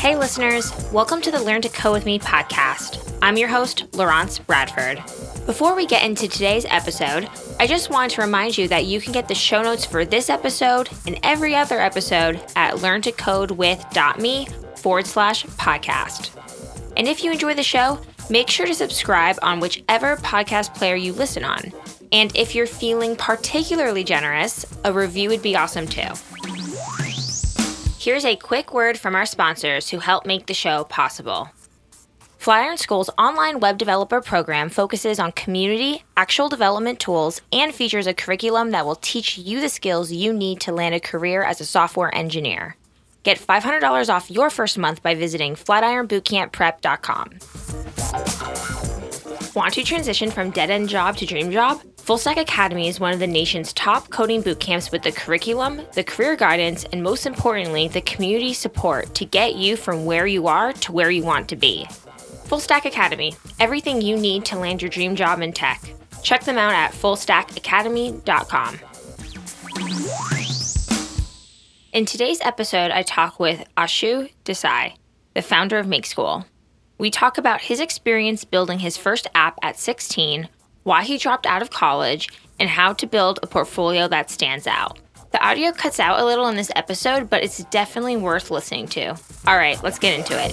Hey, listeners, welcome to the Learn to Code with Me podcast. I'm your host, Laurence Bradford. Before we get into today's episode, I just wanted to remind you that you can get the show notes for this episode and every other episode at learntocodewith.me forward slash podcast. And if you enjoy the show, make sure to subscribe on whichever podcast player you listen on. And if you're feeling particularly generous, a review would be awesome too. Here's a quick word from our sponsors who help make the show possible. Flatiron School's online web developer program focuses on community, actual development tools, and features a curriculum that will teach you the skills you need to land a career as a software engineer. Get $500 off your first month by visiting flatironbootcampprep.com. Want to transition from dead end job to dream job? Fullstack Academy is one of the nation's top coding boot camps with the curriculum, the career guidance, and most importantly, the community support to get you from where you are to where you want to be. Fullstack Academy, everything you need to land your dream job in tech. Check them out at fullstackacademy.com. In today's episode, I talk with Ashu Desai, the founder of Make School. We talk about his experience building his first app at 16 why he dropped out of college, and how to build a portfolio that stands out. The audio cuts out a little in this episode, but it's definitely worth listening to. All right, let's get into it.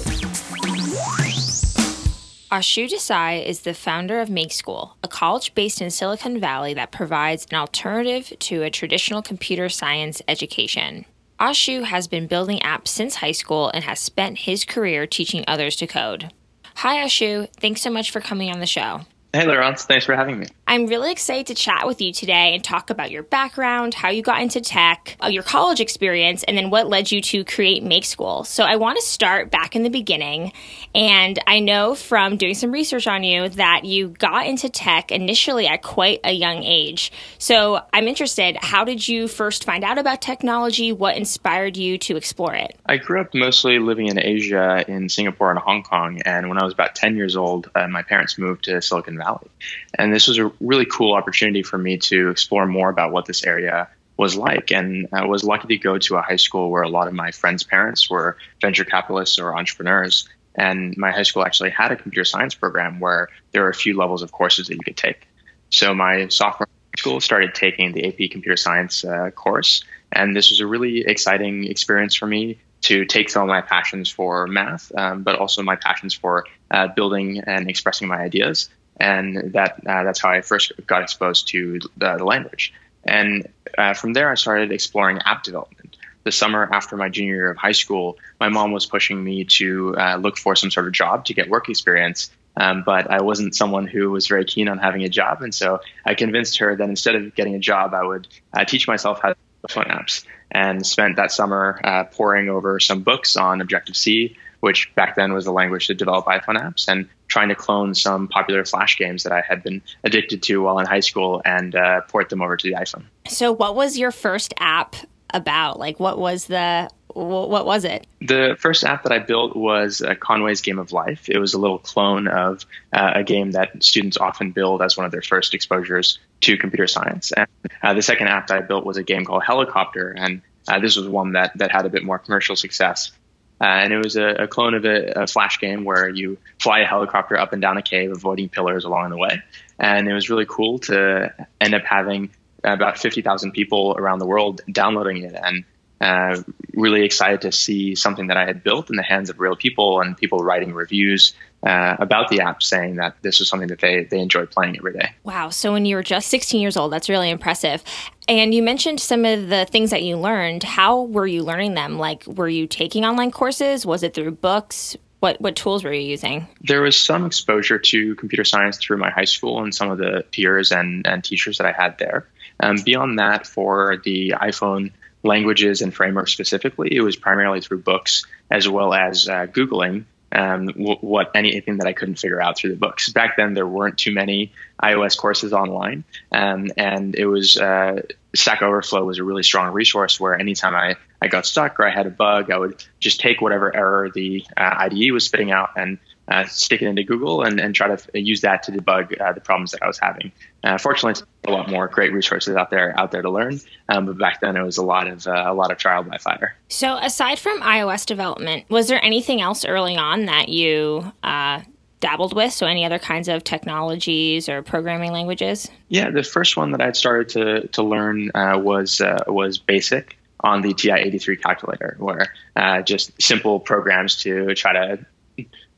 Ashu Desai is the founder of Make School, a college based in Silicon Valley that provides an alternative to a traditional computer science education. Ashu has been building apps since high school and has spent his career teaching others to code. Hi, Ashu. Thanks so much for coming on the show. Hey, Laurence. Thanks for having me. I'm really excited to chat with you today and talk about your background, how you got into tech, uh, your college experience, and then what led you to create Make School. So I want to start back in the beginning. And I know from doing some research on you that you got into tech initially at quite a young age. So I'm interested, how did you first find out about technology? What inspired you to explore it? I grew up mostly living in Asia, in Singapore and Hong Kong. And when I was about 10 years old, uh, my parents moved to Silicon Valley. And this was a really cool opportunity for me to explore more about what this area was like. And I was lucky to go to a high school where a lot of my friends' parents were venture capitalists or entrepreneurs. And my high school actually had a computer science program where there were a few levels of courses that you could take. So my sophomore school started taking the AP computer science uh, course. And this was a really exciting experience for me to take some of my passions for math, um, but also my passions for uh, building and expressing my ideas and that uh, that's how I first got exposed to the, the language. And uh, from there, I started exploring app development. The summer after my junior year of high school, my mom was pushing me to uh, look for some sort of job to get work experience. Um, but I wasn't someone who was very keen on having a job, and so I convinced her that instead of getting a job, I would uh, teach myself how to phone apps. And spent that summer uh, poring over some books on Objective C, which back then was the language to develop iPhone apps, and trying to clone some popular Flash games that I had been addicted to while in high school and uh, port them over to the iPhone. So, what was your first app about? Like, what was the what was it? The first app that I built was uh, Conway's Game of Life. It was a little clone of uh, a game that students often build as one of their first exposures to computer science. And uh, the second app that I built was a game called Helicopter, and uh, this was one that that had a bit more commercial success. Uh, and it was a, a clone of a, a, flash game where you fly a helicopter up and down a cave, avoiding pillars along the way. And it was really cool to end up having about 50,000 people around the world downloading it and uh, really excited to see something that I had built in the hands of real people and people writing reviews uh, about the app saying that this was something that they, they enjoyed playing every day. Wow. So when you were just 16 years old, that's really impressive. And you mentioned some of the things that you learned. How were you learning them? Like, were you taking online courses? Was it through books? What, what tools were you using? There was some exposure to computer science through my high school and some of the peers and, and teachers that I had there. Um, beyond that, for the iPhone languages and frameworks specifically, it was primarily through books as well as uh, Googling um, what anything that I couldn't figure out through the books. Back then, there weren't too many iOS courses online, um, and it was uh, Stack Overflow was a really strong resource where anytime I, I got stuck or I had a bug, I would just take whatever error the uh, IDE was spitting out and uh, stick it into Google and, and try to f- use that to debug uh, the problems that I was having. Uh, fortunately, there's a lot more great resources out there out there to learn. Um, but back then, it was a lot of uh, a lot of trial by fire. So, aside from iOS development, was there anything else early on that you uh, dabbled with? So, any other kinds of technologies or programming languages? Yeah, the first one that I'd started to to learn uh, was uh, was BASIC on the TI-83 calculator, where uh, just simple programs to try to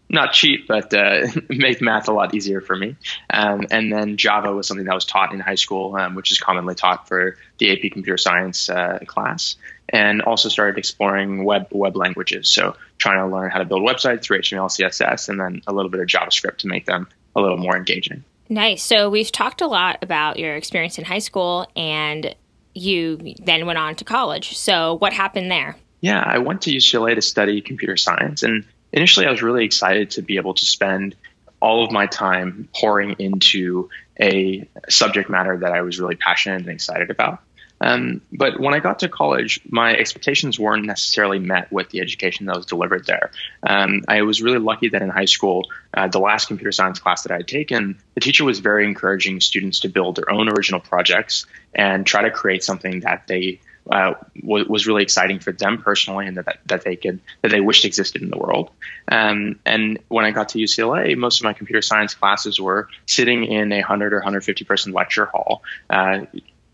not cheat, but uh, make math a lot easier for me. Um, and then Java was something that was taught in high school, um, which is commonly taught for the AP Computer Science uh, class. And also started exploring web web languages, so trying to learn how to build websites through HTML, CSS, and then a little bit of JavaScript to make them a little more engaging. Nice. So we've talked a lot about your experience in high school, and you then went on to college. So what happened there? Yeah, I went to UCLA to study computer science, and initially I was really excited to be able to spend all of my time pouring into a subject matter that I was really passionate and excited about. Um, but when I got to college, my expectations weren't necessarily met with the education that was delivered there. Um, I was really lucky that in high school, uh, the last computer science class that I had taken, the teacher was very encouraging students to build their own original projects and try to create something that they uh, w- was really exciting for them personally, and that, that they could that they wished existed in the world. Um, and when I got to UCLA, most of my computer science classes were sitting in a 100 or 150 person lecture hall, uh,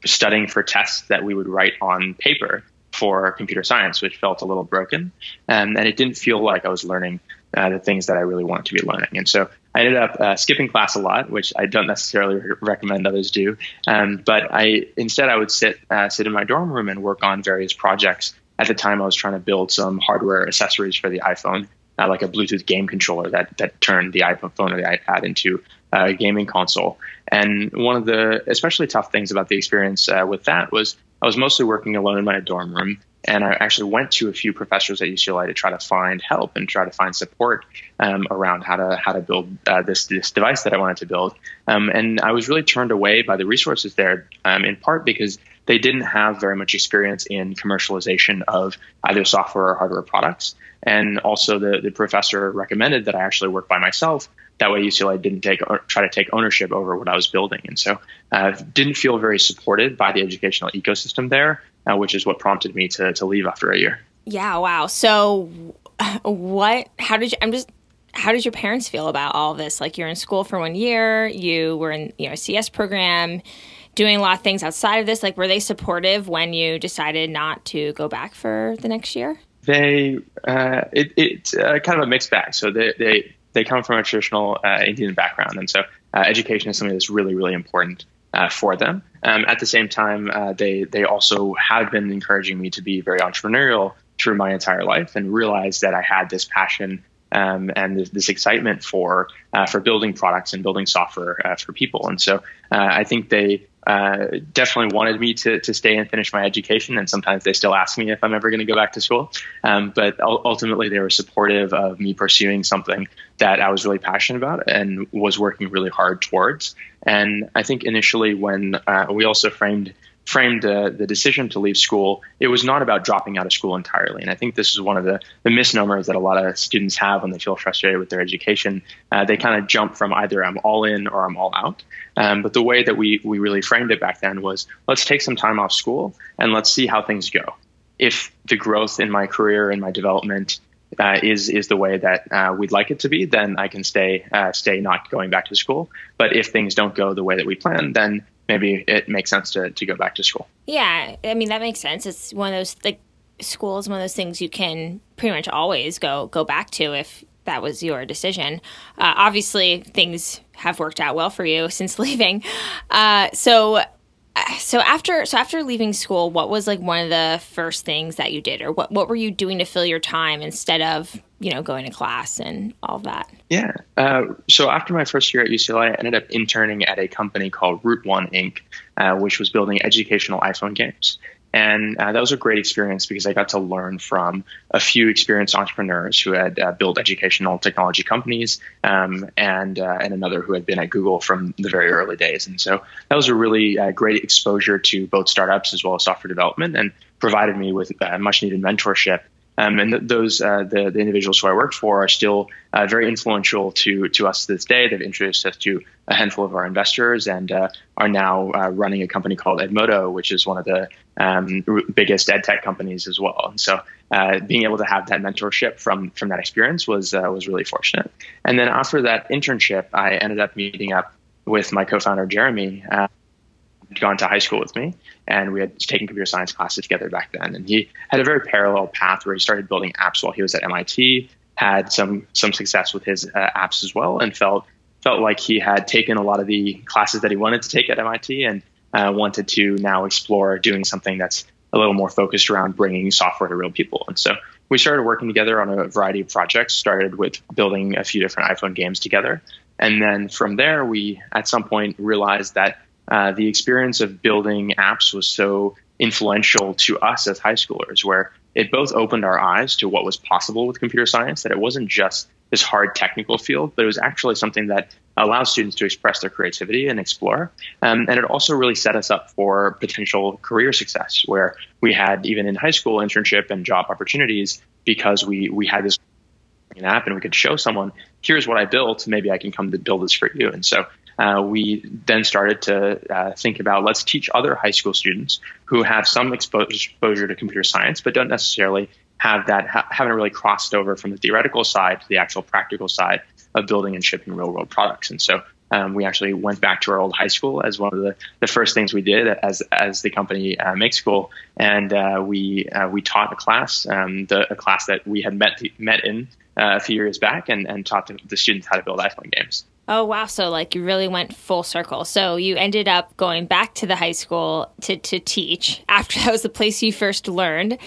studying for tests that we would write on paper for computer science, which felt a little broken, um, and it didn't feel like I was learning uh, the things that I really wanted to be learning. And so I ended up uh, skipping class a lot, which I don't necessarily re- recommend others do. Um, but I instead I would sit uh, sit in my dorm room and work on various projects. At the time, I was trying to build some hardware accessories for the iPhone, uh, like a Bluetooth game controller that that turned the iPhone phone or the iPad into a gaming console. And one of the especially tough things about the experience uh, with that was I was mostly working alone in my dorm room and I actually went to a few professors at UCLA to try to find help and try to find support um, around how to how to build uh, this this device that I wanted to build. Um, and I was really turned away by the resources there, um, in part because they didn't have very much experience in commercialization of either software or hardware products. And also, the the professor recommended that I actually work by myself. That way, UCLA didn't take try to take ownership over what I was building, and so uh, didn't feel very supported by the educational ecosystem there uh, which is what prompted me to, to leave after a year. Yeah, wow. So, what, how did you, I'm just, how did your parents feel about all this? Like, you're in school for one year, you were in, you know, CS program, doing a lot of things outside of this. Like, were they supportive when you decided not to go back for the next year? They, uh, it, it's uh, kind of a mixed bag. So, they, they, they come from a traditional uh, Indian background. And so, uh, education is something that's really, really important uh, for them. Um, at the same time, uh, they they also have been encouraging me to be very entrepreneurial through my entire life and realized that I had this passion um, and this, this, excitement for uh, for building products and building software uh, for people. And so uh, I think they uh, definitely wanted me to, to stay and finish my education. And sometimes they still ask me if I'm ever going to go back to school. Um, but ultimately, they were supportive of me pursuing something that I was really passionate about and was working really hard towards. And I think initially, when uh, we also framed framed uh, the decision to leave school, it was not about dropping out of school entirely. And I think this is one of the, the misnomers that a lot of students have when they feel frustrated with their education. Uh, they kind of jump from either I'm all in or I'm all out. Um, but the way that we, we really framed it back then was let's take some time off school and let's see how things go. If the growth in my career and my development uh, is is the way that uh, we'd like it to be, then I can stay uh, stay not going back to school. But if things don't go the way that we plan, then maybe it makes sense to, to go back to school. Yeah, I mean that makes sense. It's one of those like school is one of those things you can pretty much always go go back to if that was your decision. Uh, obviously, things have worked out well for you since leaving. Uh, so so after so after leaving school, what was like one of the first things that you did, or what what were you doing to fill your time instead of you know going to class and all that? Yeah. Uh, so after my first year at UCLA, I ended up interning at a company called Root One Inc., uh, which was building educational iPhone games. And uh, that was a great experience because I got to learn from a few experienced entrepreneurs who had uh, built educational technology companies um, and, uh, and another who had been at Google from the very early days. And so that was a really uh, great exposure to both startups as well as software development and provided me with uh, much needed mentorship Um, and th- those uh, the, the individuals who I worked for are still uh, very influential to to us to this day. They've introduced us to a handful of our investors and uh, are now uh, running a company called Edmodo, which is one of the um, biggest ed tech companies as well. And so, uh, being able to have that mentorship from from that experience was uh, was really fortunate. And then after that internship, I ended up meeting up with my co-founder Jeremy gone to high school with me, and we had taken computer science classes together back then. And he had a very parallel path where he started building apps while he was at MIT, had some some success with his uh, apps as well, and felt felt like he had taken a lot of the classes that he wanted to take at MIT and uh, wanted to now explore doing something that's a little more focused around bringing software to real people. And so we started working together on a variety of projects. Started with building a few different iPhone games together, and then from there we at some point realized that uh, the experience of building apps was so influential to us as high schoolers, where it both opened our eyes to what was possible with computer science, that it wasn't just this hard technical field, but it was actually something that allows students to express their creativity and explore. Um, and it also really set us up for potential career success, where we had even in high school internship and job opportunities because we we had this an app and we could show someone, here's what I built, maybe I can come to build this for you. And so uh, we then started to uh, think about let's teach other high school students who have some exposure to computer science, but don't necessarily have that ha- haven't really crossed over from the theoretical side to the actual practical side of building and shipping real world products. And so um, we actually went back to our old high school as one of the, the first things we did as as the company uh, Make School, and uh, we uh, we taught a class, um, the, a class that we had met met in uh, a few years back, and, and taught the, the students how to build iPhone games. Oh, wow. So, like, you really went full circle. So, you ended up going back to the high school to, to teach after that was the place you first learned.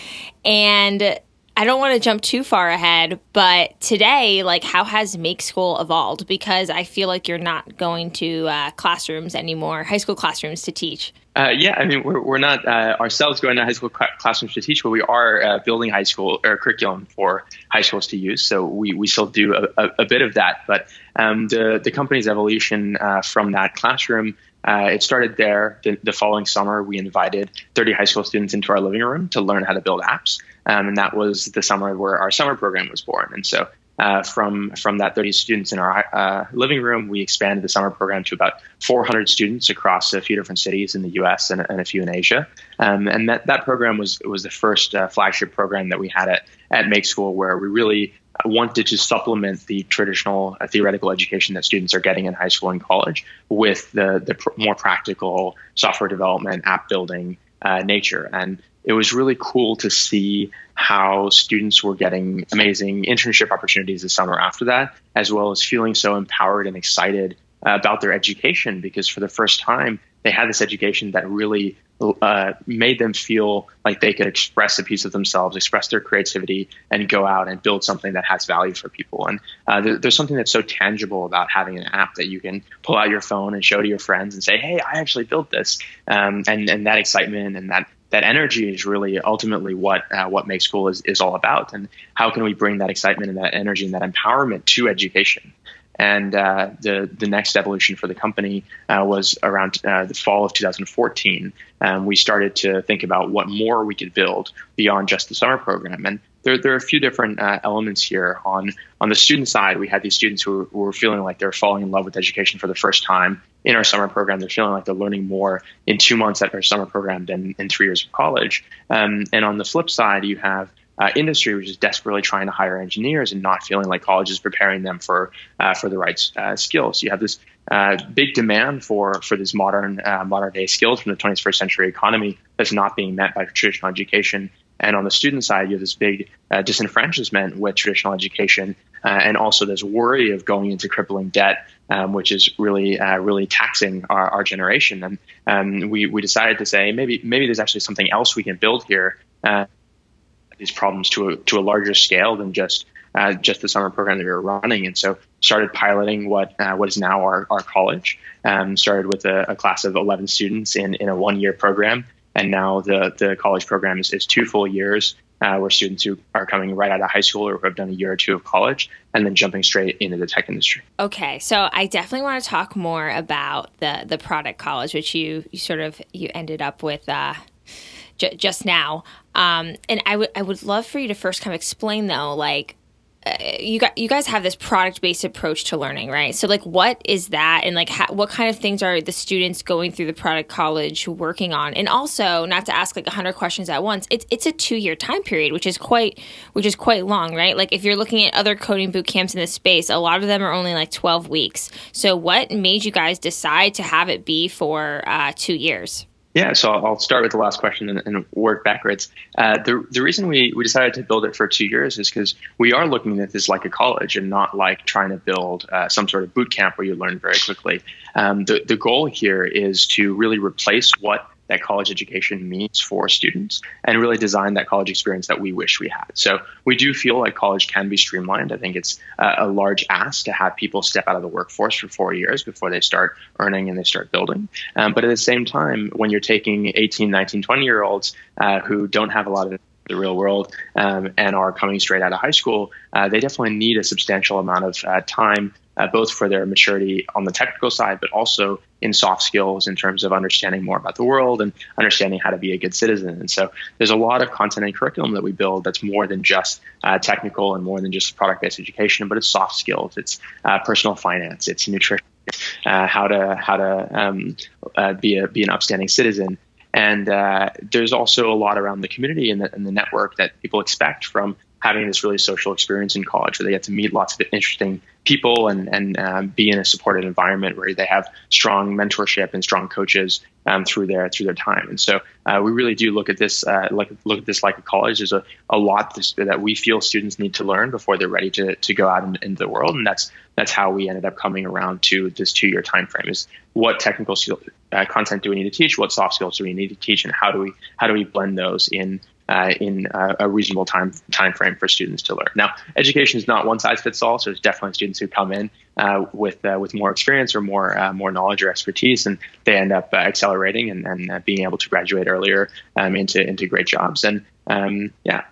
And I don't want to jump too far ahead, but today, like, how has Make School evolved? Because I feel like you're not going to uh, classrooms anymore, high school classrooms to teach. Uh, yeah, I mean, we're, we're not uh, ourselves going to high school cl- classrooms to teach, but we are uh, building high school or curriculum for high schools to use. So we, we still do a, a, a bit of that. But um, the, the company's evolution uh, from that classroom, uh, it started there. The, the, following summer, we invited 30 high school students into our living room to learn how to build apps. Um, and that was the summer where our summer program was born. And so uh, from from that 30 students in our uh, living room, we expanded the summer program to about 400 students across a few different cities in the U.S. and, and a few in Asia. Um, and that, that program was was the first uh, flagship program that we had at at Make School, where we really wanted to supplement the traditional uh, theoretical education that students are getting in high school and college with the the pr- more practical software development, app building uh, nature. And it was really cool to see how students were getting amazing internship opportunities the summer after that, as well as feeling so empowered and excited uh, about their education because for the first time they had this education that really uh, made them feel like they could express a piece of themselves, express their creativity, and go out and build something that has value for people. And uh, there, there's something that's so tangible about having an app that you can pull out your phone and show to your friends and say, "Hey, I actually built this," um, and and that excitement and that that energy is really ultimately what uh, what Make School is, is all about. And how can we bring that excitement and that energy and that empowerment to education? And uh, the the next evolution for the company uh, was around uh, the fall of 2014. Um, we started to think about what more we could build beyond just the summer program. And there, there are a few different uh, elements here. On on the student side, we had these students who, who were feeling like they're falling in love with education for the first time in our summer program. They're feeling like they're learning more in two months at our summer program than in three years of college. Um, and on the flip side, you have uh, industry, which is desperately trying to hire engineers and not feeling like college is preparing them for uh, for the right uh, skills. You have this uh, big demand for for these modern uh, modern day skills from the 21st century economy that's not being met by traditional education. And on the student side, you have this big uh, disenfranchisement with traditional education, and also this worry of going into crippling debt, um, which is really really taxing our, our generation. And um, we we decided to say maybe maybe there's actually something else we can build here these problems to a to a larger scale than just uh, just the summer program that we were running. And so started piloting what uh, what is now our, our college. Um, started with a, a, class of 11 students in, in a one year program. And now the, the college program is, is two full years uh, where students who are coming right out of high school or who have done a year or two of college and then jumping straight into the tech industry. Okay, so I definitely want to talk more about the the product college, which you, you sort of you ended up with uh, j- just now. Um, and I would I would love for you to first kind of explain though, like you got you guys have this product based approach to learning, right? So like, what is that, and like, what kind of things are the students going through the product college working on? And also, not to ask like hundred questions at once, it's it's a two year time period, which is quite which is quite long, right? Like if you're looking at other coding boot camps in this space, a lot of them are only like twelve weeks. So what made you guys decide to have it be for uh, two years? Yeah, so I'll start with the last question and, and work backwards. Uh, the, the reason we, we decided to build it for two years is because we are looking at this like a college and not like trying to build uh, some sort of boot camp where you learn very quickly. Um, the, the goal here is to really replace what that college education means for students and really design that college experience that we wish we had. So we do feel like college can be streamlined. I think it's a large ask to have people step out of the workforce for four years before they start earning and they start building. Um, but at the same time, when you're taking 18, 19, 20 year olds uh, who don't have a lot of the real world um, and are coming straight out of high school, uh, they definitely need a substantial amount of uh, time uh, both for their maturity on the technical side, but also in soft skills in terms of understanding more about the world and understanding how to be a good citizen. And so there's a lot of content and curriculum that we build that's more than just uh, technical and more than just product based education, but it's soft skills, it's uh, personal finance, it's nutrition, uh, how to how to um, uh, be a be an upstanding citizen. And uh, there's also a lot around the community and the, and the network that people expect from having this really social experience in college where they get to meet lots of interesting people and, and um, be in a supported environment where they have strong mentorship and strong coaches um, through their through their time. And so uh, we really do look at this uh, like look at this like a college. There's a, a lot that we feel students need to learn before they're ready to, to go out in, into the world. And that's that's how we ended up coming around to this two year time frame. Is what technical skill, uh, content do we need to teach? What soft skills do we need to teach? And how do we how do we blend those in uh, in uh, a reasonable time time frame for students to learn. Now, education is not one size fits all, so there's definitely students who come in uh, with uh, with more experience or more uh, more knowledge or expertise, and they end up uh, accelerating and, and being able to graduate earlier um, into into great jobs. And um, yeah.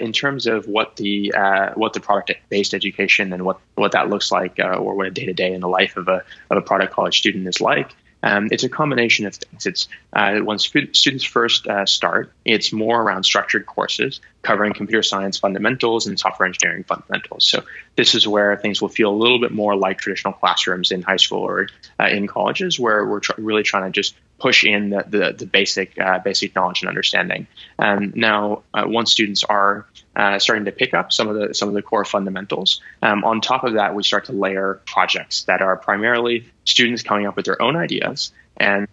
in terms of what the what the product based education and what, what that looks like, or what a day to day in the life of a of a product college student is like, um, it's a combination of things. It's uh, when students first uh, start, it's more around structured courses covering computer science fundamentals and software engineering fundamentals. So this is where things will feel a little bit more like traditional classrooms in high school or uh, in colleges, where we're tr- really trying to just push in the, the, the basic uh, basic knowledge and understanding. Um, now, uh, once students are uh, starting to pick up some of the some of the core fundamentals, um, on top of that, we start to layer projects that are primarily students coming up with their own ideas and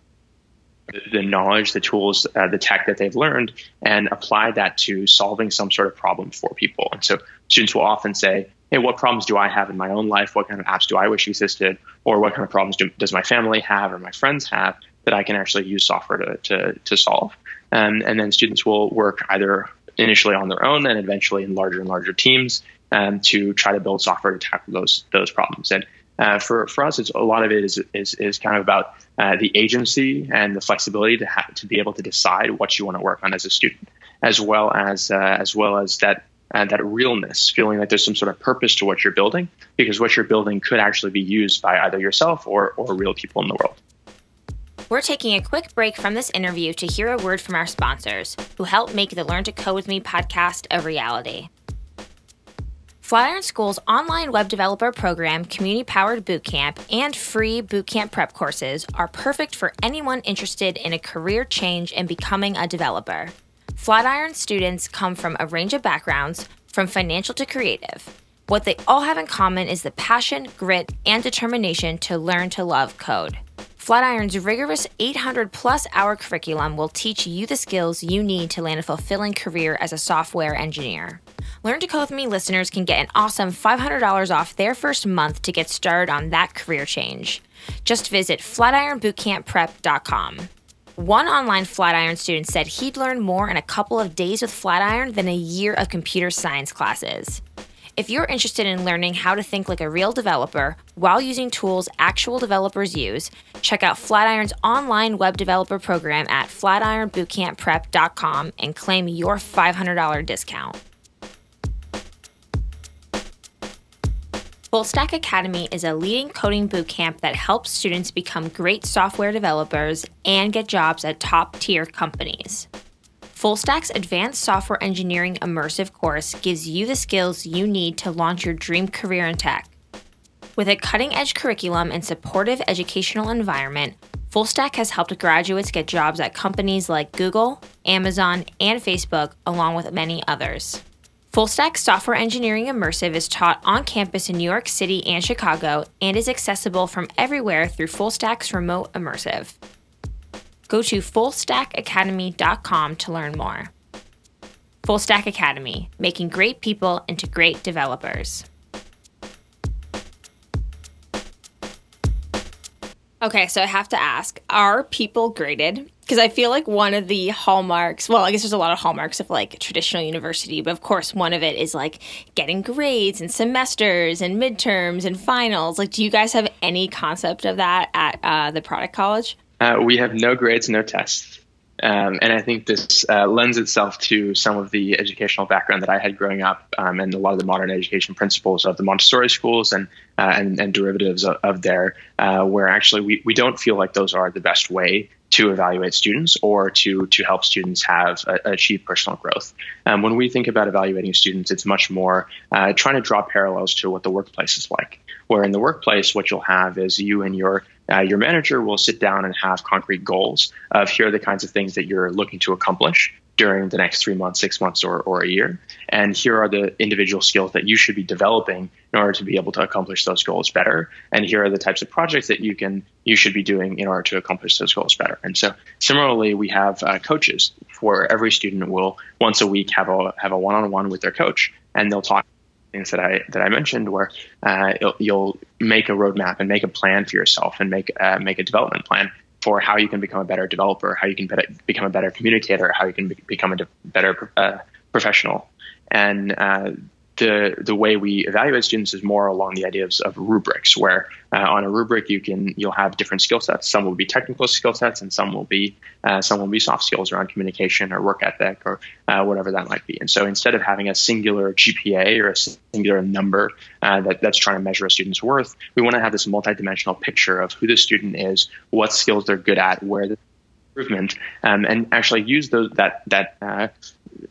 the knowledge, the tools, uh, the tech that they've learned, and apply that to solving some sort of problem for people. And so students will often say, hey, what problems do I have in my own life? What kind of apps do I wish existed? Or what kind of problems do, does my family have or my friends have? That I can actually use software to, to, to solve. Um, and then students will work either initially on their own and eventually in larger and larger teams um, to try to build software to tackle those those problems. And uh, for, for us, a lot of it is, is, is kind of about uh, the agency and the flexibility to to be able to decide what you want to work on as a student, as well as uh, as well as that uh, that realness, feeling like there's some sort of purpose to what you're building, because what you're building could actually be used by either yourself or or real people in the world. We're taking a quick break from this interview to hear a word from our sponsors, who help make the Learn to Code with Me podcast a reality. Flatiron School's online web developer program, community powered bootcamp, and free bootcamp prep courses are perfect for anyone interested in a career change and becoming a developer. Flatiron students come from a range of backgrounds, from financial to creative. What they all have in common is the passion, grit, and determination to learn to love code. Flatiron's rigorous 800 plus hour curriculum will teach you the skills you need to land a fulfilling career as a software engineer. Learn to Code with Me listeners can get an awesome $500 off their first month to get started on that career change. Just visit flatironbootcampprep.com. One online Flatiron student said he'd learn more in a couple of days with Flatiron than a year of computer science classes. If you're interested in learning how to think like a real developer while using tools actual developers use, check out Flatiron's online web developer program at flatironbootcampprep.com and claim your $500 discount. Fullstack Academy is a leading coding bootcamp that helps students become great software developers and get jobs at top tier companies. FullStack's Advanced Software Engineering Immersive course gives you the skills you need to launch your dream career in tech. With a cutting edge curriculum and supportive educational environment, FullStack has helped graduates get jobs at companies like Google, Amazon, and Facebook, along with many others. FullStack Software Engineering Immersive is taught on campus in New York City and Chicago and is accessible from everywhere through FullStack's Remote Immersive. Go to fullstackacademy.com to learn more. FullStack Academy, making great people into great developers. Okay, so I have to ask are people graded? Because I feel like one of the hallmarks, well, I guess there's a lot of hallmarks of like traditional university, but of course, one of it is like getting grades and semesters and midterms and finals. Like, do you guys have any concept of that at uh, the product college? Uh, we have no grades, no tests. Um, and I think this uh, lends itself to some of the educational background that I had growing up, um, and a lot of the modern education principles of the Montessori schools and uh, and, and, derivatives of, of there, uh, where actually we, we don't feel like those are the best way to evaluate students or to to help students have uh, achieve personal growth. Um, when we think about evaluating students, it's much more uh, trying to draw parallels to what the workplace is like. Where in the workplace, what you'll have is you and your uh, your manager will sit down and have concrete goals of here are the kinds of things that you're looking to accomplish during the next three months, six months, or, or a year. And here are the individual skills that you should be developing in order to be able to accomplish those goals better. And here are the types of projects that you can you should be doing in order to accomplish those goals better. And so similarly, we have uh, coaches for every student will once a week have a have a one on one with their coach, and they'll talk things that I that I mentioned, where uh, you'll make a roadmap and make a plan for yourself and make uh, make a development plan for how you can become a better developer, how you can become a better communicator, how you can be, become a de- better uh, professional. And uh, the the way we evaluate students is more along the ideas of rubrics, where uh, on a rubric you can you'll have different skill sets. Some will be technical skill sets, and some will be uh, some will be soft skills around communication or work ethic or uh, whatever that might be. And so instead of having a singular GPA or a singular number uh, that, that's trying to measure a student's worth, we want to have this multidimensional picture of who the student is, what skills they're good at, where the improvement, um, and actually use those that that uh,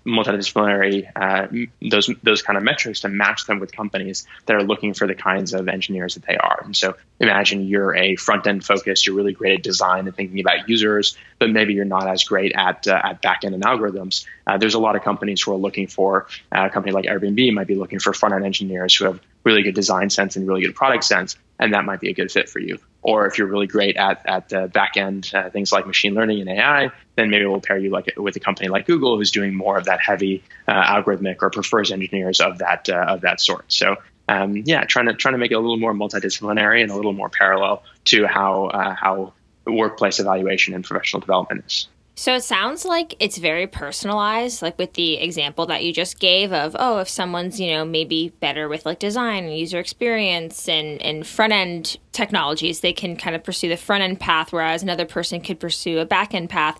multidisciplinary uh, those those kind of metrics to match them with companies that are looking for the kinds of engineers that they are. And so imagine you're a front end focused, you're really great at design and thinking about users, but maybe you're not as great at uh, at back end and algorithms. Uh, there's a lot of companies who are looking for uh, a company like Airbnb might be looking for front end engineers who have really good design sense and really good product sense, and that might be a good fit for you. Or if you're really great at at uh, back end uh, things like machine learning and AI, then maybe we'll pair you like with a company like Google who's doing more of that heavy uh, algorithmic or prefers engineers of that uh, of that sort. So um, yeah, trying to trying to make it a little more multidisciplinary and a little more parallel to how uh, how workplace evaluation and professional development is. So it sounds like it's very personalized, like with the example that you just gave of, oh, if someone's, you know, maybe better with like design and user experience and, and front end technologies, they can kind of pursue the front end path, whereas another person could pursue a back end path.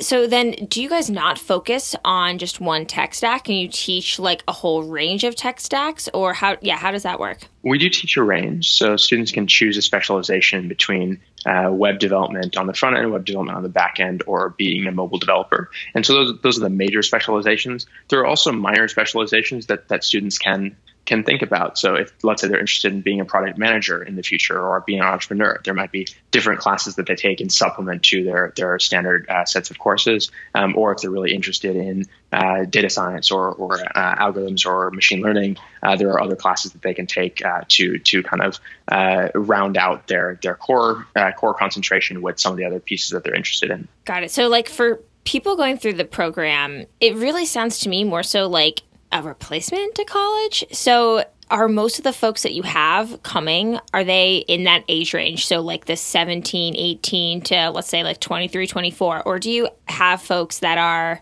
So then do you guys not focus on just one tech stack and you teach like a whole range of tech stacks or how, yeah, how does that work? We do teach a range. So students can choose a specialization between uh, web development on the front end, web development on the back end, or being a mobile developer. And so those, those are the major specializations. There are also minor specializations that, that students can can think about. So if let's say they're interested in being a product manager in the future or being an entrepreneur, there might be different classes that they take and supplement to their their standard uh, sets of courses. Um, or if they're really interested in uh, data science or, or uh, algorithms or machine learning, uh, there are other classes that they can take uh, to to kind of uh, round out their their core core concentration with some of the other pieces that they're interested in. Got it. So like for people going through the program, it really sounds to me more so like a replacement to college. So are most of the folks that you have coming are they in that age range? So like the 17 18 to let's say like 23 24 or do you have folks that are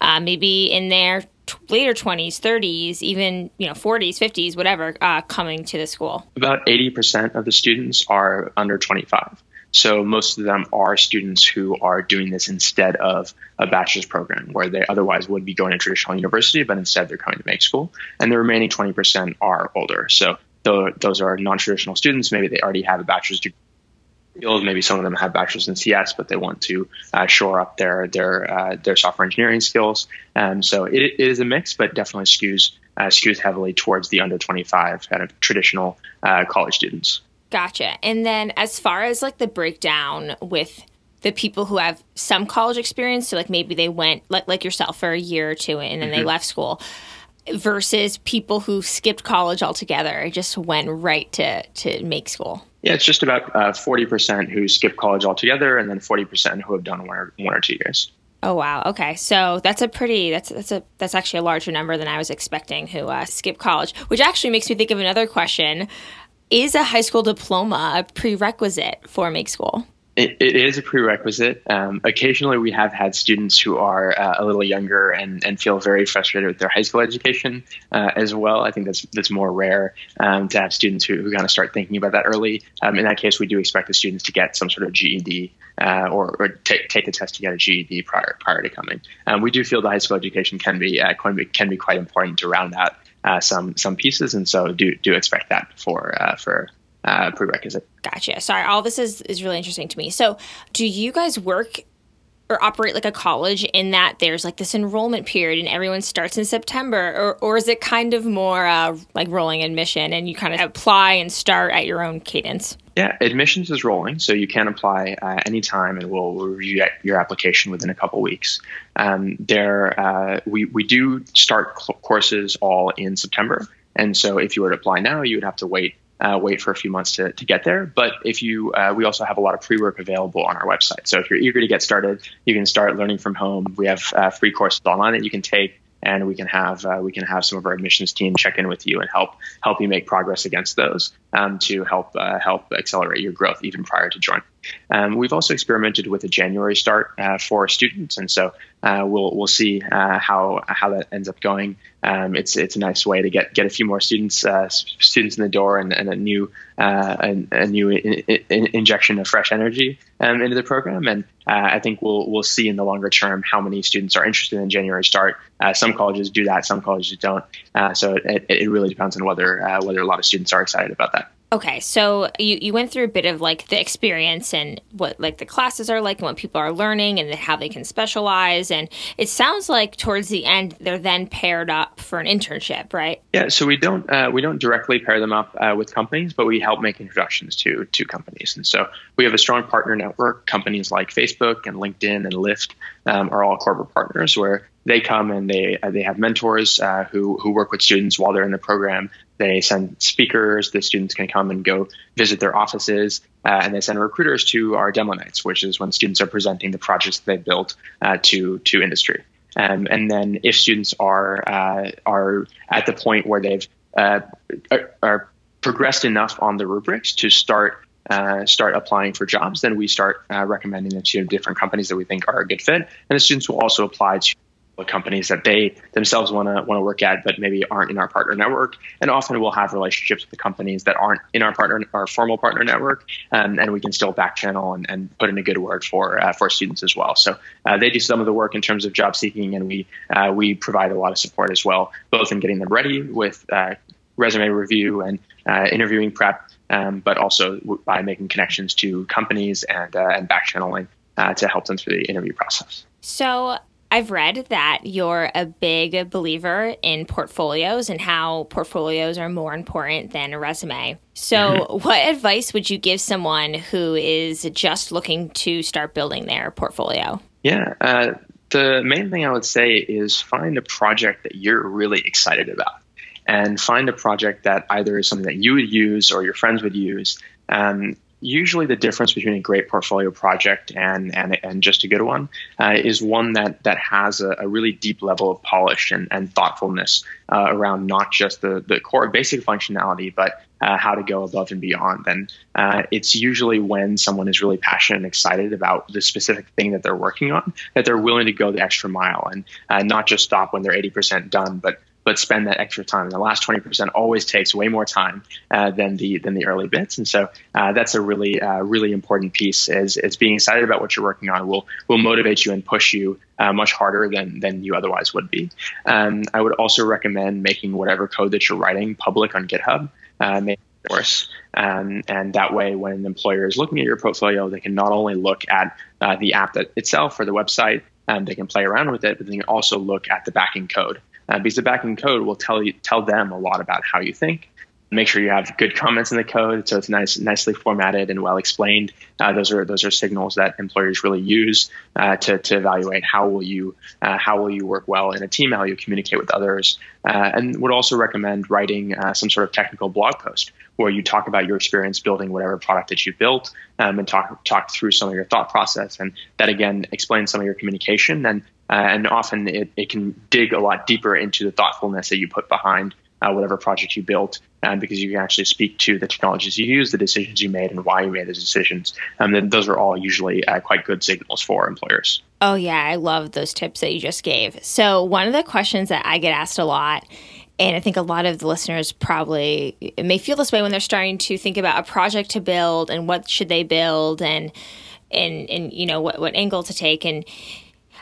uh, maybe in their t- later 20s 30s even you know 40s 50s whatever uh, coming to the school? About 80% of the students are under 25 so most of them are students who are doing this instead of a bachelor's program where they otherwise would be going to traditional university, but instead they're coming to make school. And the remaining 20% are older. So those are non-traditional students. Maybe they already have a bachelor's degree. Maybe some of them have bachelor's in CS, but they want to uh, shore up their their uh, their software engineering skills. Um, so it, it is a mix, but definitely skews uh, skews heavily towards the under 25 kind of traditional uh, college students. Gotcha. And then as far as like the breakdown with the people who have some college experience, so like maybe they went like like yourself for a year or two and then mm-hmm. they left school versus people who skipped college altogether and just went right to to make school. Yeah, it's just about uh, forty percent who skip college altogether, and then forty percent who have done one or one or two years. Oh wow. Okay, so that's a pretty that's that's a that's actually a larger number than I was expecting who uh, skip college, which actually makes me think of another question: Is a high school diploma a prerequisite for make school? It, it is a prerequisite. Um, occasionally, we have had students who are uh, a little younger and, and feel very frustrated with their high school education uh, as well. I think that's that's more rare um, to have students who, who kind of start thinking about that early. Um, in that case, we do expect the students to get some sort of GED uh, or, or take, take the test to get a GED prior prior to coming. Um, we do feel the high school education can be uh, can be can be quite important to round out uh, some some pieces, and so do do expect that for uh, for uh, prerequisite. Gotcha. Sorry, all this is is really interesting to me. So, do you guys work or operate like a college in that there's like this enrollment period and everyone starts in September, or or is it kind of more uh, like rolling admission and you kind of apply and start at your own cadence? Yeah, admissions is rolling, so you can apply uh, anytime, and we'll review your application within a couple weeks. Um, there, uh, we we do start cl- courses all in September, and so if you were to apply now, you would have to wait uh, wait for a few months to, to get there. But if you, uh, we also have a lot of pre work available on our website. So if you're eager to get started, you can start learning from home. We have uh, free courses online that you can take and we can have uh, we can have some of our admissions team check in with you and help help you make progress against those um, to help uh, help accelerate your growth even prior to joining. Um, we've also experimented with a January start uh, for students, and so uh, we'll we'll see uh, how how that ends up going. Um, it's it's a nice way to get get a few more students uh, students in the door and, and a new a, a, new in, in, injection of fresh energy um, into the program. And I think we'll we'll see in the longer term how many students are interested in January start. some colleges do that, some colleges don't. so it, it really depends on whether whether a lot of students are excited about that. Okay, so you, you went through a bit of like the experience and what like the classes are like and what people are learning and how they can specialize and it sounds like towards the end they're then paired up for an internship, right? Yeah, so we don't uh, we don't directly pair them up uh, with companies, but we help make introductions to to companies, and so we have a strong partner network. Companies like Facebook and LinkedIn and Lyft um, are all corporate partners where they come and they uh, they have mentors uh, who who work with students while they're in the program. They send speakers. The students can come and go visit their offices, uh, and they send recruiters to our demo nights, which is when students are presenting the projects they built uh, to to industry. Um, and then if students are uh, are at the point where they've uh, are, are progressed enough on the rubrics to start uh, start applying for jobs, then we start uh, recommending them to different companies that we think are a good fit. And the students will also apply to companies that they themselves want to want to work at, but maybe aren't in our partner network. And often we'll have relationships with the companies that aren't in our partner, our formal partner network, um, and we can still back channel and, and, put in a good word for uh, for students as well. So uh, they do some of the work in terms of job seeking, and we uh, we provide a lot of support as well, both in getting them ready with uh, resume review and uh, interviewing prep, um, but also by making connections to companies and uh, and back channeling to help them through the interview process. So I've read that you're a big believer in portfolios and how portfolios are more important than a resume. So, mm-hmm. what advice would you give someone who is just looking to start building their portfolio? Yeah, uh, the main thing I would say is find a project that you're really excited about and find a project that either is something that you would use or your friends would use. Um, usually the difference between a great portfolio project and and, and just a good one uh, is one that that has a, a, really deep level of polish and, and thoughtfulness uh, around not just the the core basic functionality but uh, how to go above and beyond. And uh, it's usually when someone is really passionate and excited about the specific thing that they're working on that they're willing to go the extra mile and uh, not just stop when they're 80% done but but spend that extra time. The last 20% always takes way more time uh, than the than the early bits. And so uh, that's a really uh, really important piece is, is being excited about what you're working on will will motivate you and push you uh, much harder than than you otherwise would be. Um, I would also recommend making whatever code that you're writing public on GitHub. Uh, course. Um, and that way, when an employer is looking at your portfolio, they can not only look at uh, the app that itself or the website, um, they can play around with it, but they can also look at the backing code uh, because the backing code will tell you tell them a lot about how you think. Make sure you have good comments in the code so it's nice nicely formatted and well explained. Uh, those are those are signals that employers really use uh, to, to evaluate how will you uh, how will you work well in a team how you communicate with others. Uh, and would also recommend writing uh, some sort of technical blog post where you talk about your experience building whatever product that you built um, and talk talk through some of your thought process. And that again explains some of your communication. And uh, and often it, it can dig a lot deeper into the thoughtfulness that you put behind uh, whatever project you built, um, because you can actually speak to the technologies you use, the decisions you made, and why you made those decisions. And then those are all usually uh, quite good signals for employers. Oh, yeah. I love those tips that you just gave. So, one of the questions that I get asked a lot and I think a lot of the listeners probably may feel this way when they're starting to think about a project to build and what should they build and and and you know what what angle to take and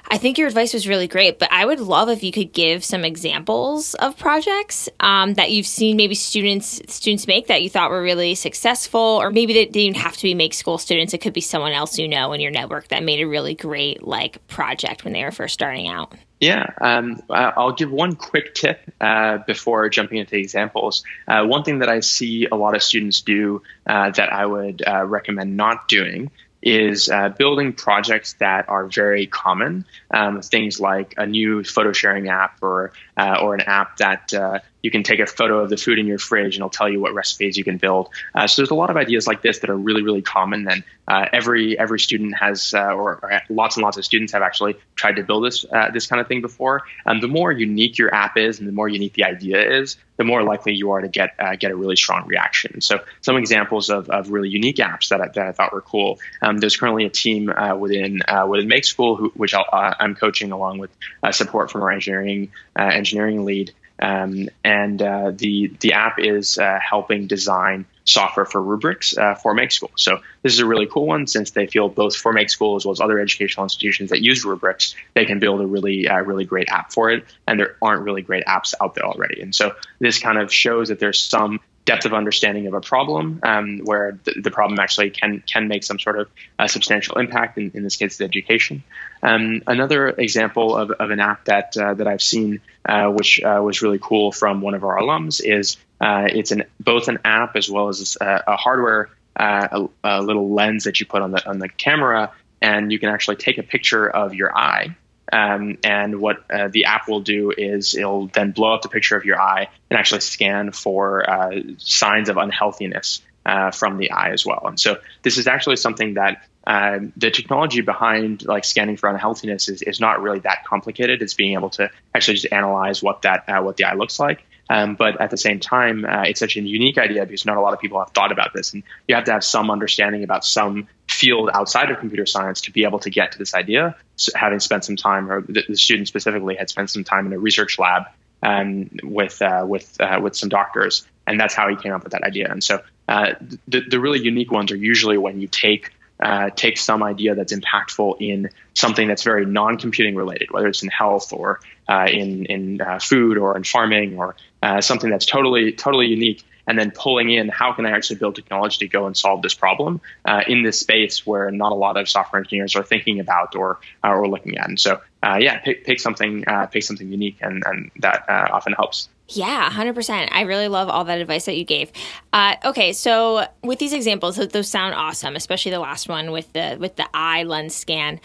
I think your advice was really great, but I would love if you could give some examples of projects um, that you've seen maybe students students make that you thought were really successful, or maybe they didn't have to be make school students. It could be someone else you know in your network that made a really great like project when they were first starting out. Yeah, um, I'll give one quick tip uh, before jumping into examples. Uh, one thing that I see a lot of students do uh, that I would uh, recommend not doing is uh, building projects that are very common. Um, things like a new photo sharing app or uh, or an app that uh, you can take a photo of the food in your fridge and it'll tell you what recipes you can build. Uh, so there's a lot of ideas like this that are really really common and uh, every every student has uh, or, or, lots and lots of students have actually tried to build this uh, this kind of thing before. And the more unique your app is and the more unique the idea is, the more likely you are to get uh, get a really strong reaction. So some examples of, of really unique apps that I, that I thought were cool. Um, there's currently a team uh, within within Make School who, which i am coaching along with support from our engineering engineering lead. Um, and uh, the the app is uh, helping design software for rubrics uh, for Make School. So this is a really cool one since they feel both for Make School as well as other educational institutions that use rubrics, they can build a really uh, really great app for it. And there aren't really great apps out there already. And so this kind of shows that there's some depth of understanding of a problem um, where the, the, problem actually can can make some sort of uh, substantial impact in, in this case the education. Um, another example of, of an app that uh, that I've seen uh, which uh, was really cool from one of our alums is uh, it's an both an app as well as a, a hardware uh, a, a little lens that you put on the on the camera and you can actually take a picture of your eye um, and what uh, the app will do is it'll then blow up the picture of your eye and actually scan for uh, signs of unhealthiness uh, from the eye as well. And so this is actually something that uh, the technology behind like scanning for unhealthiness is, is not really that complicated. It's being able to actually just analyze what that uh, what the eye looks like. Um, but at the same time, uh, it's such a unique idea because not a lot of people have thought about this, and you have to have some understanding about some field outside of computer science to be able to get to this idea. So having spent some time, or the, the, student specifically had spent some time in a research lab um, with uh, with uh, with some doctors, and that's how he came up with that idea. And so uh, the the really unique ones are usually when you take uh, take some idea that's impactful in something that's very non-computing related, whether it's in health or uh, in in uh, food or in farming or uh, something that's totally totally unique, and then pulling in how can I actually build technology to go and solve this problem uh, in this space where not a lot of software engineers are thinking about or uh, or looking at. And so, uh, yeah, pick, pick something uh, pick something unique, and and that uh, often helps. Yeah, 100%. I really love all that advice that you gave. Uh, okay, so with these examples, those sound awesome, especially the last one with the with the eye lens scan.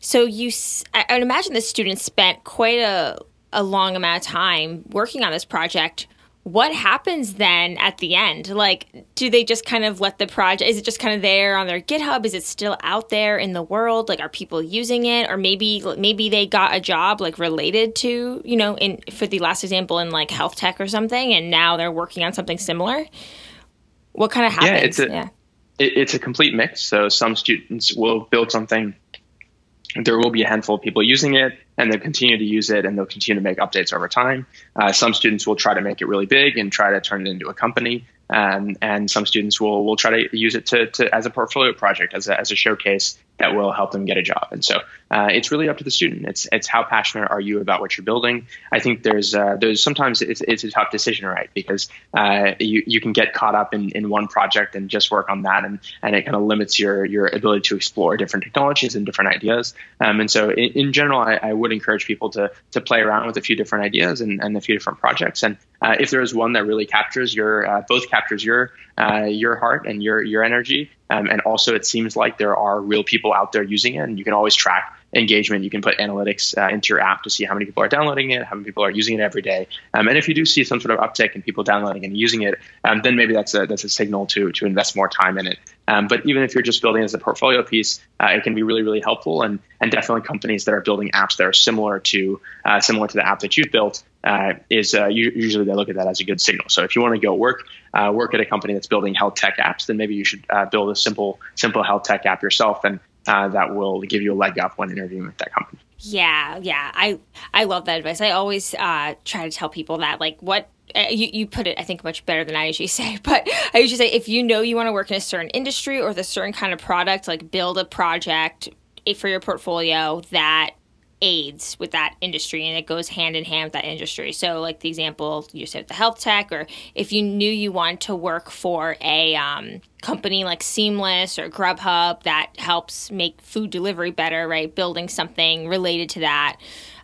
So you, I would imagine the students spent quite a a long amount of time working on this project what happens then at the end? Like, do they just kind of let the project, is it just kind of there on their GitHub? Is it still out there in the world? Like, are people using it? Or maybe, maybe they got a job like related to, you know, in, for the last example, in like health tech or something, and now they're working on something similar? What kind of happens? Yeah, it's a, yeah. It, it's a complete mix. So some students will build something there will be a handful of people using it and they'll continue to use it and they'll continue to make updates over time. Uh, some students will try to make it really big and try to turn it into a company. Um, and some students will will try to use it to, to as a portfolio project, as a, as a showcase that will help them get a job. And so uh, it's really up to the student. It's it's how passionate are you about what you're building. I think there's uh, there's sometimes it's, it's a tough decision, right? Because uh, you you can get caught up in, in one project and just work on that, and and it kind of limits your your ability to explore different technologies and different ideas. Um, and so in, in general, I, I, would encourage people to to play around with a few different ideas and, and a few different projects. And uh, if there is one that really captures your uh, both captures your uh, your heart and your your energy, um, and also it seems like there are real people out there using it, and you can always track engagement. You can put analytics uh, into your app to see how many people are downloading it, how many people are using it every day. Um, and if you do see some sort of uptick in people downloading and using it, um, then maybe that's a that's a signal to to invest more time in it. Um, but even if you're just building as a portfolio piece, uh, it can be really really helpful. And and definitely companies that are building apps that are similar to uh, similar to the app that you've built uh, is uh, usually they look at that as a good signal. So if you want to go work uh, work at a company that's building health tech apps, then maybe you should uh, build a simple simple health tech app yourself, and uh, that will give you a leg up when interviewing with that company. Yeah, yeah, I I love that advice. I always uh, try to tell people that like what you, you put it, I think, much better than I usually say. But I usually say if you know you want to work in a certain industry or a certain kind of product, like build a project for your portfolio that aids with that industry and it goes hand in hand with that industry. So, like the example you said, the health tech, or if you knew you wanted to work for a um, company like Seamless or Grubhub that helps make food delivery better, right? Building something related to that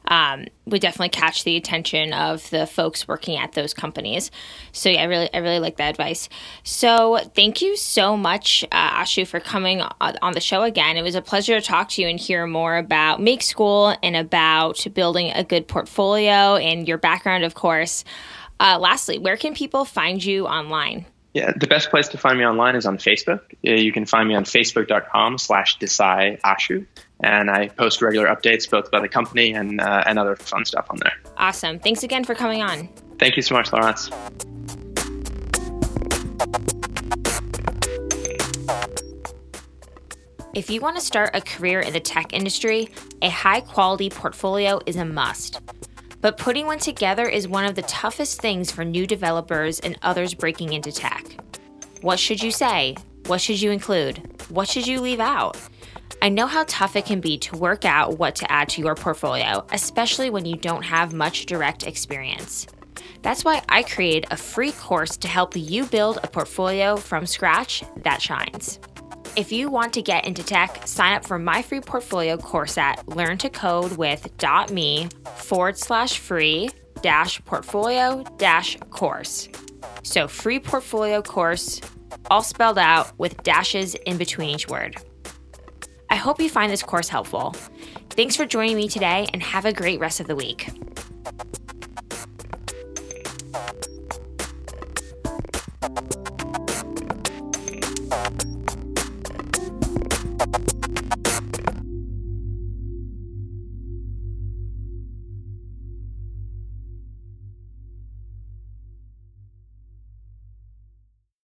um, would definitely catch the attention of the folks working at those companies. So yeah, I really, I really like that advice. So thank you so much, uh, Ashu, for coming on the show again. It was a pleasure to talk to you and hear more about Make School and about building a good portfolio and your background, of course. Uh, lastly, where can people find you online? Yeah, the best place to find me online is on Facebook. You can find me on facebook.com slash Desai Ashu and I post regular updates both about the company and uh, and other fun stuff on there. Awesome! Thanks again for coming on. Thank you so much, Laurence. If you want to start a career in the tech industry, a high quality portfolio is a must. But putting one together is one of the toughest things for new developers and others breaking into tech. What should you say? What should you include? What should you leave out? I know how tough it can be to work out what to add to your portfolio, especially when you don't have much direct experience. That's why I created a free course to help you build a portfolio from scratch that shines. If you want to get into tech, sign up for my free portfolio course at learntocodewith.me forward slash free dash portfolio dash course. So, free portfolio course, all spelled out with dashes in between each word. I hope you find this course helpful. Thanks for joining me today and have a great rest of the week.